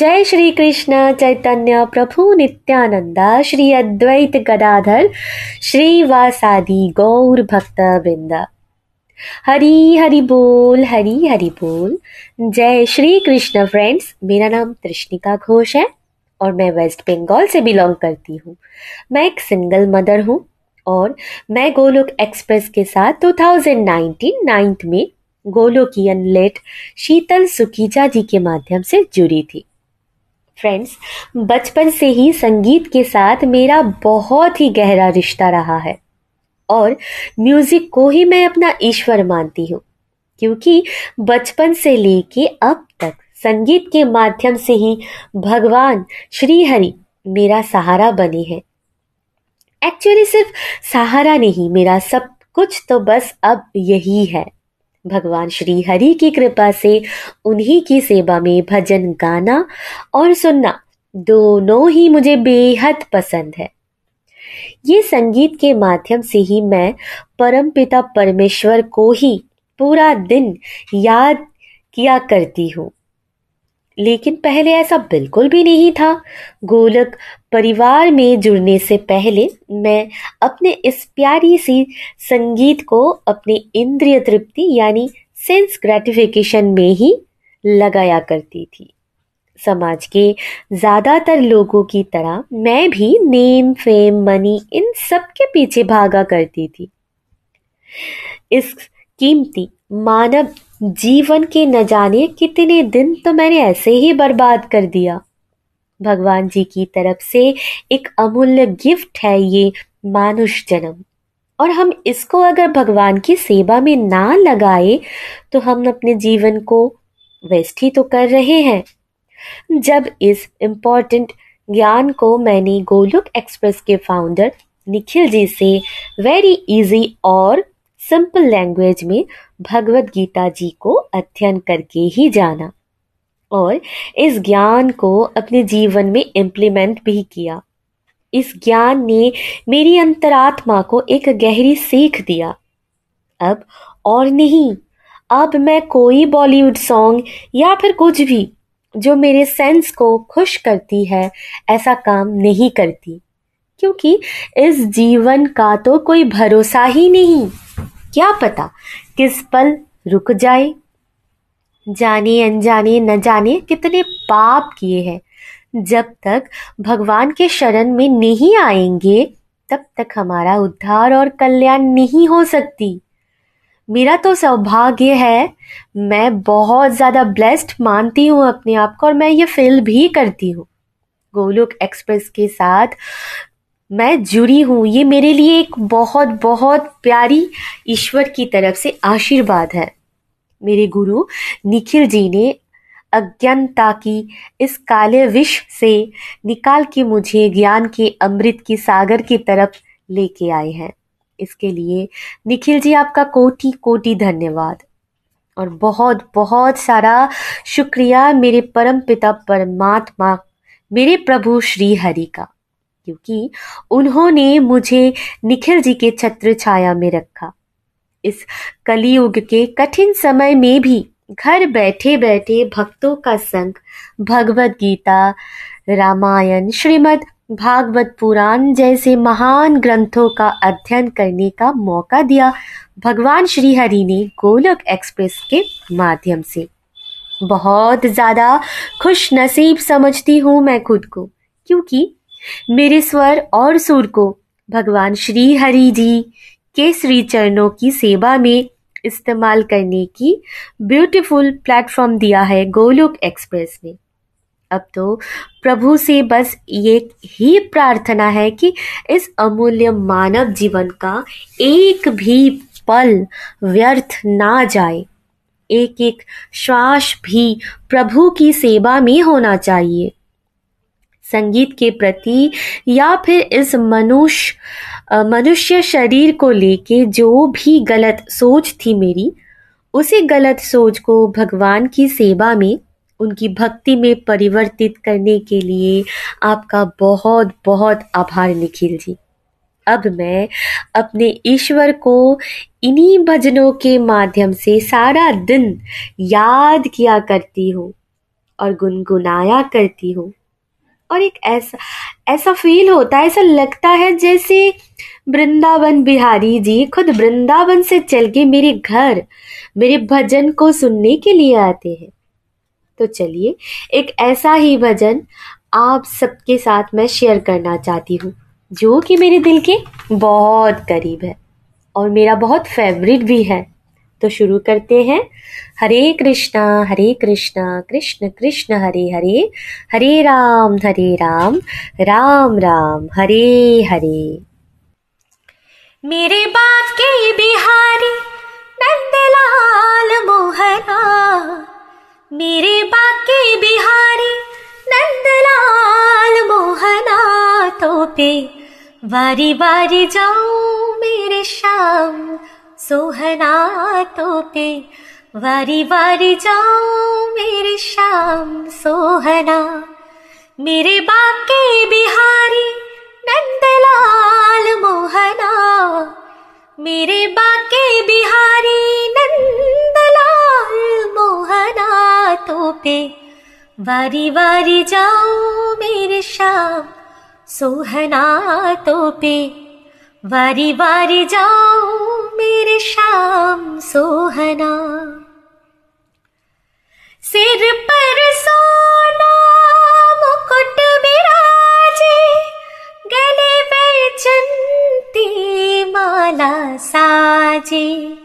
जय श्री कृष्ण, चैतन्य प्रभु नित्यानंदा श्री अद्वैत गदाधर श्रीवासादि गौर भक्त वृंद हरी हरि बोल, हरी हरि बोल। जय श्री कृष्ण फ्रेंड्स मेरा नाम तृष्णिका घोष है और मैं वेस्ट बंगाल से बिलोंग करती हूँ। मैं एक सिंगल मदर हूँ और मैं गोलोक एक्सप्रेस के साथ 2019 नाइन्थ में गोलोकियन लेट शीतल सुकीजा जी के माध्यम से जुड़ी थी। फ्रेंड्स बचपन से ही संगीत के साथ मेरा बहुत ही गहरा रिश्ता रहा है। और म्यूज़िक को ही मैं अपना ईश्वर मानती हूँ, क्योंकि बचपन से लेके अब तक संगीत के माध्यम से ही भगवान श्री हरि मेरा सहारा बने हैं। एक्चुअली सिर्फ़ सहारा नहीं, मेरा सब कुछ तो बस अब यही है। भगवान श्री हरि की कृपा से उन्हीं की सेवा में भजन गाना और सुनना दोनों ही मुझे बेहद पसंद है। ये संगीत के माध्यम से ही मैं परम पिता परमेश्वर को ही पूरा दिन याद किया करती हूँ। लेकिन पहले ऐसा बिल्कुल भी नहीं था। गोलक परिवार में जुड़ने से पहले मैं अपने इस प्यारी सी संगीत को अपने इंद्रिय तृप्ति यानी सेंस ग्रेटिफिकेशन में ही लगाया करती थी। समाज के ज़्यादातर लोगों की तरह मैं भी नेम फेम मनी इन सब के पीछे भागा करती थी। इस कीमती मानव जीवन के न जाने कितने दिन तो मैंने ऐसे ही बर्बाद कर दिया। भगवान जी की तरफ़ से एक अमूल्य गिफ्ट है ये मानुष जन्म। और हम इसको अगर भगवान की सेवा में ना लगाए तो हम अपने जीवन को वेस्ट ही तो कर रहे हैं। जब इस इम्पोर्टेंट ज्ञान को मैंने गोलुक एक्सप्रेस के फाउंडर निखिल जी से वेरी इजी और सिंपल लैंग्वेज में भगवत गीता जी को अध्ययन करके ही जाना और इस ज्ञान को अपने जीवन में इम्प्लीमेंट भी किया। इस ज्ञान ने मेरी अंतरात्मा को एक गहरी सीख दिया। अब और नहीं, अब मैं कोई बॉलीवुड सॉन्ग या फिर कुछ भी जो मेरे सेंस को खुश करती है, ऐसा काम नहीं करती। क्योंकि इस जीवन का तो कोई भरोसा ही नहीं। क्या पता किस पल रुक जाए। जाने अनजाने, न जाने कितने पाप किए हैं। जब तक भगवान के शरण में नहीं आएँगे, तब तक हमारा उद्धार और कल्याण नहीं हो सकती। मेरा तो सौभाग्य है, मैं बहुत ज़्यादा ब्लेस्ड मानती हूँ अपने आप को और मैं ये फील भी करती हूँ। गोलोक एक्सप्रेस के साथ मैं जुड़ी हूँ। ये मेरे लिए एक बहुत बहुत प्यारी ईश्वर की तरफ़ से आशीर्वाद है। मेरे गुरु निखिल जी ने अज्ञानता की इस काले विष से निकाल के मुझे ज्ञान के अमृत की सागर की तरफ़ लेके आए हैं। इसके लिए निखिल जी आपका कोटि कोटि धन्यवाद। और बहुत बहुत सारा शुक्रिया मेरे परम पिता परमात्मा, मेरे प्रभु श्री हरि का। क्योंकि उन्होंने मुझे निखिल जी के छत्र छाया में रखा। इस कलयुग के कठिन समय में भी घर बैठे बैठे भक्तों का संग भगवत गीता, रामायण, श्रीमद् भागवत पुराण जैसे महान ग्रंथों का अध्ययन करने का मौका दिया भगवान श्री हरि ने गोलक एक्सप्रेस के माध्यम से। बहुत ज़्यादा खुश नसीब समझती हूँ मैं खुद को, क्योंकि मेरे स्वर और सुर को भगवान श्री हरि जी के श्री चरणों की सेवा में इस्तेमाल करने की ब्यूटीफुल प्लेटफॉर्म दिया है गोलोक एक्सप्रेस ने। अब तो प्रभु से बस ये ही प्रार्थना है कि इस अमूल्य मानव जीवन का एक भी पल व्यर्थ ना जाए। एक एक श्वास भी प्रभु की सेवा में होना चाहिए। संगीत के प्रति या फिर इस मनुष्य मनुष्य शरीर को लेके जो भी गलत सोच थी मेरी, उसी गलत सोच को भगवान की सेवा में, उनकी भक्ति में परिवर्तित करने के लिए आपका बहुत बहुत आभार निखिल जी। अब मैं अपने ईश्वर को इन्हीं भजनों के माध्यम से सारा दिन याद किया करती हूँ और गुनगुनाया करती हूँ। और एक ऐसा ऐसा फील होता है, ऐसा लगता है जैसे वृंदावन बिहारी जी खुद वृंदावन से चल के मेरे घर, मेरे भजन को सुनने के लिए आते हैं। तो चलिए, एक ऐसा ही भजन आप सबके साथ मैं शेयर करना चाहती हूँ, जो कि मेरे दिल के बहुत करीब है और मेरा बहुत फेवरेट भी है। तो शुरू करते हैं। हरे कृष्णा हरे कृष्णा, कृष्ण कृष्ण, हरे हरे हरे राम हरे राम राम राम, हरे हरे। मेरे बात के बिहारी, नंदलाल मोहना मेरे बात के बिहारी, नंदलाल मोहना तो पे बारी बारी जाऊँ मेरे शाम सोहना तो पे वारी वारी जाऊँ मेरे शाम सोहना। मेरे बाके बिहारी नंदलाल मोहना। मेरे बाके बिहारी नंदलाल मोहना तो पे वारी वारी जाऊँ मेरे शाम सोहना तो पे। वारी वारी जाओ श्या सोहना। सिर पर सोना मुकुट विराजे गले बै चंती माला साजी।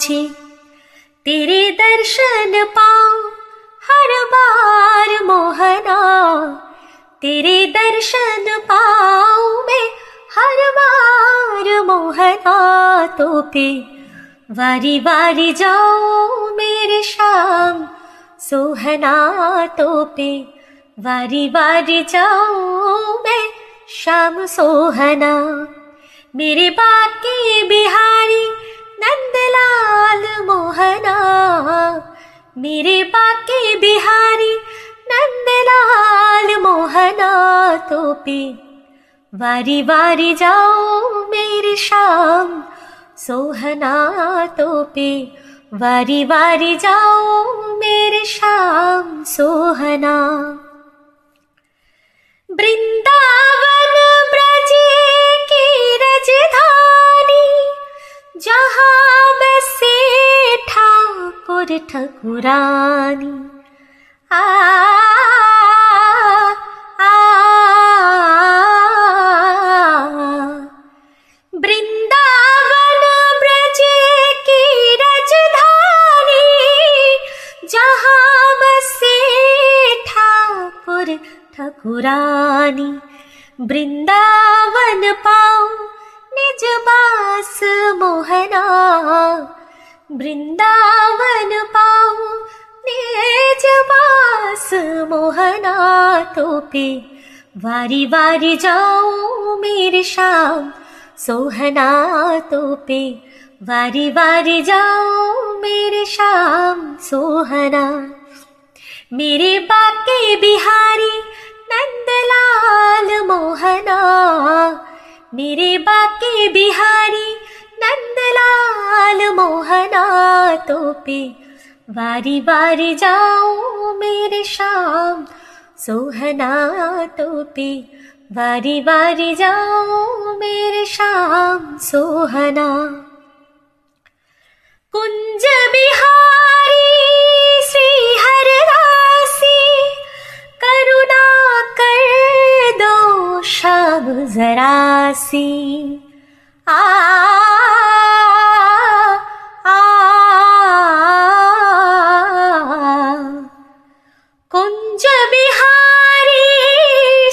साझे तेरे दर्शन पाऊँ हर बार मोहना। तेरे दर्शन पाऊँ मैं हर बार मोहना। तो पे वारी वारी जाओ मेरे शाम सोहना। तो पे वारी वारी जाओ मैं शाम सोहना। मेरे बाकी बिहारी नंदलाल मोहना। मेरे बाके बिहारी नंदलाल मोहना तो पे वारी वारी जाओ मेरी शाम, सोहना तो पे वारी वारी जाओ मेरे शाम, सोहना। वृंदावन जहाँ बसे ठाकुर ठकुरानी। आ वृंदावन ब्रज की रजधानी जहाँ बसे ठाकुर ठकुरानी। वृंदावन मोहना वृंदावन पाऊं निज बास मोहना पे वारी वारी जाऊं मेरे शाम सोहना पे वारी वारी जाऊं मेरे शाम सोहना। मेरे बाके बिहारी नंदलाल मोहना मेरे बाके बिहारी नंदलाल मोहना तो पे वारी वारी जाओ मेरे शाम सोहना तो पे वारी वारी जाओ मेरे शाम सोहना शब् जरासि। आ कुञ्ज बिहारी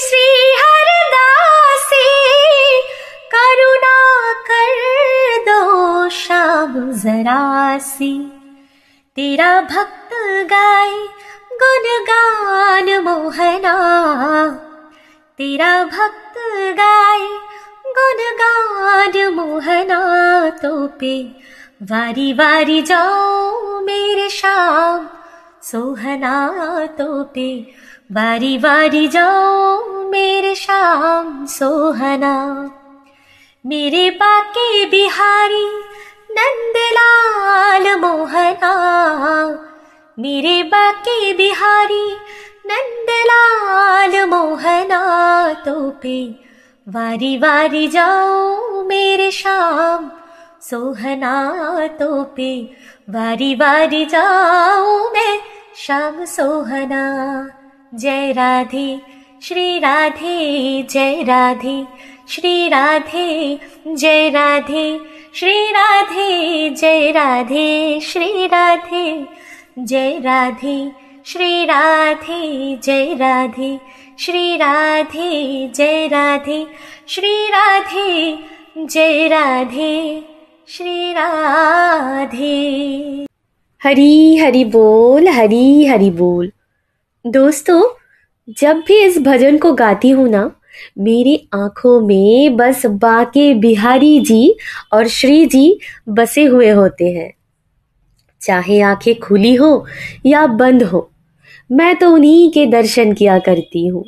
सी हरदासि करुणा कर्दोष जरासि। तेरा भक्त मोहना तो पे वारी वारी जाओ मेरे शाम सोहना तो पे वारी वारी जाओ मेरे शाम सोहना। मेरे बाके बिहारी नंदलाल मोहना मेरे बाके बिहारी नंदलाल मोहना तो पे वारी वारी जाओ मेरे शाम सोहना तो पे वारी वारी जाओ मैं शाम सोहना। जय राधे श्री राधे जय राधे। श्री राधे जय राधे। श्री राधे जय राधे। श्री राधे जय राधे। श्री राधे जय राधे श्री राधे, जय राधे। श्री राधे, जय राधे। श्री राधे। हरी हरी बोल, हरी हरी बोल। दोस्तों, जब भी इस भजन को गाती हूँ ना, मेरी आँखों में बस बाके बिहारी जी और श्री जी बसे हुए होते हैं। चाहे आँखें खुली हो या बंद हो मैं तो उन्हीं के दर्शन किया करती हूँ।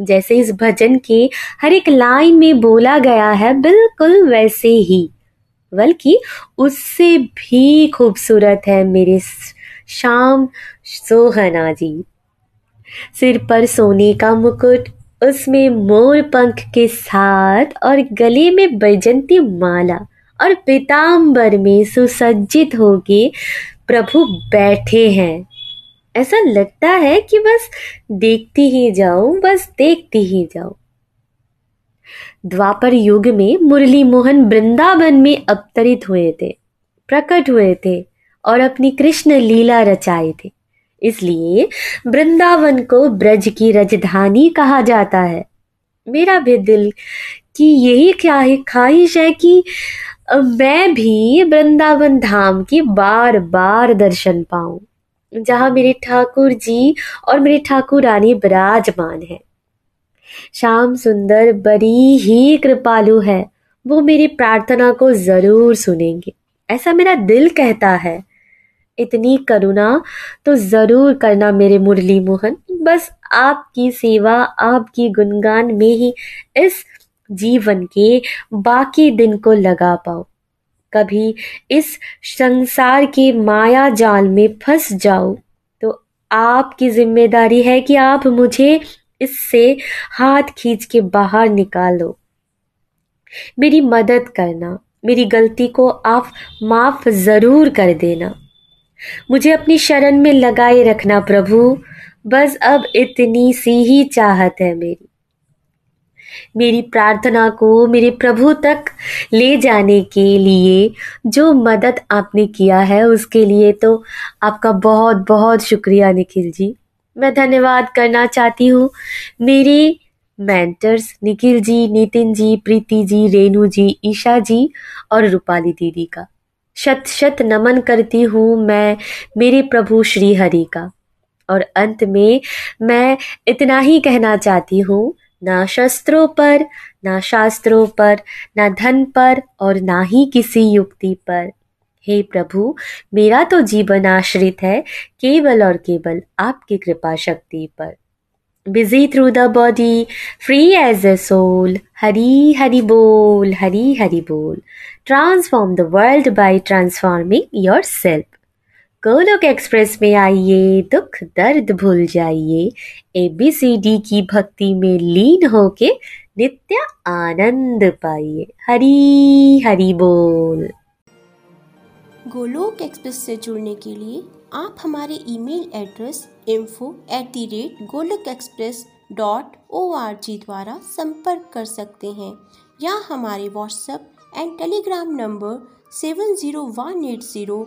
जैसे इस भजन के हर एक लाइन में बोला गया है, बिल्कुल वैसे ही। बल्कि उससे भी खूबसूरत है मेरे शाम सोहना जी। सिर पर सोने का मुकुट, उसमें मोर पंख के साथ और गले में बैजंती माला और पीताम्बर में सुसज्जित होके प्रभु बैठे हैं। ऐसा लगता है कि बस देखती ही जाऊँ, बस देखती ही जाऊँ। द्वापर युग में मुरली मोहन वृंदावन में अवतरित हुए थे, प्रकट हुए थे और अपनी कृष्ण लीला रचाए थे। इसलिए वृंदावन को ब्रज की राजधानी कहा जाता है। मेरा भी दिल की यही क्या है ख्वाहिश है कि मैं भी वृंदावन धाम की बार बार दर्शन पाऊँ। जहाँ मेरे ठाकुर जी और मेरी ठाकुर रानी विराजमान है। श्याम सुंदर बड़ी ही कृपालु है। वो मेरी प्रार्थना को ज़रूर सुनेंगे। ऐसा मेरा दिल कहता है। इतनी करुणा तो ज़रूर करना मेरे मुरली मोहन। बस आपकी सेवा, आपकी गुणगान में ही इस जीवन के बाकी दिन को लगा पाओ कभी इस संसार के माया जाल में फंस जाओ। तो आपकी ज़िम्मेदारी है कि आप मुझे इससे हाथ खींच के बाहर निकालो। मेरी मदद करना, मेरी गलती को आप माफ़ ज़रूर कर देना। मुझे अपनी शरण में लगाए रखना प्रभु। बस अब इतनी सी ही चाहत है मेरी। मेरी प्रार्थना को मेरे प्रभु तक ले जाने के लिए जो मदद आपने किया है, उसके लिए तो आपका बहुत बहुत शुक्रिया निखिल जी। मैं धन्यवाद करना चाहती हूँ। मेरे मेंटर्स निखिल जी, नितिन जी, प्रीति जी, रेणु जी, ईशा जी और रूपाली दीदी का। शत शत नमन करती हूँ मैं मेरे प्रभु श्री हरि का। और अंत में मैं इतना ही कहना चाहती हूँ ना शस्त्रों पर, ना शास्त्रों पर, ना धन पर और ना ही किसी युक्ति पर। हे प्रभु, मेरा तो जीवन आश्रित है, केवल और केवल आपकी कृपा शक्ति पर। Busy through the body free as a soul Hari Hari बोल, हरी हरि बोल। Transform the world by transforming yourself Golok Express में आइए, दुख दर्द भूल जाइए। एबीसीडी की भक्ति में लीन होके नित्य आनंद पाइए। हरी हरी बोल। गोलोक एक्सप्रेस से जुड़ने के लिए आप हमारे email address info at the rate Golok Express dot O R G द्वारा संपर्क कर सकते हैं, या हमारे WhatsApp and Telegram number seven zero one eight zero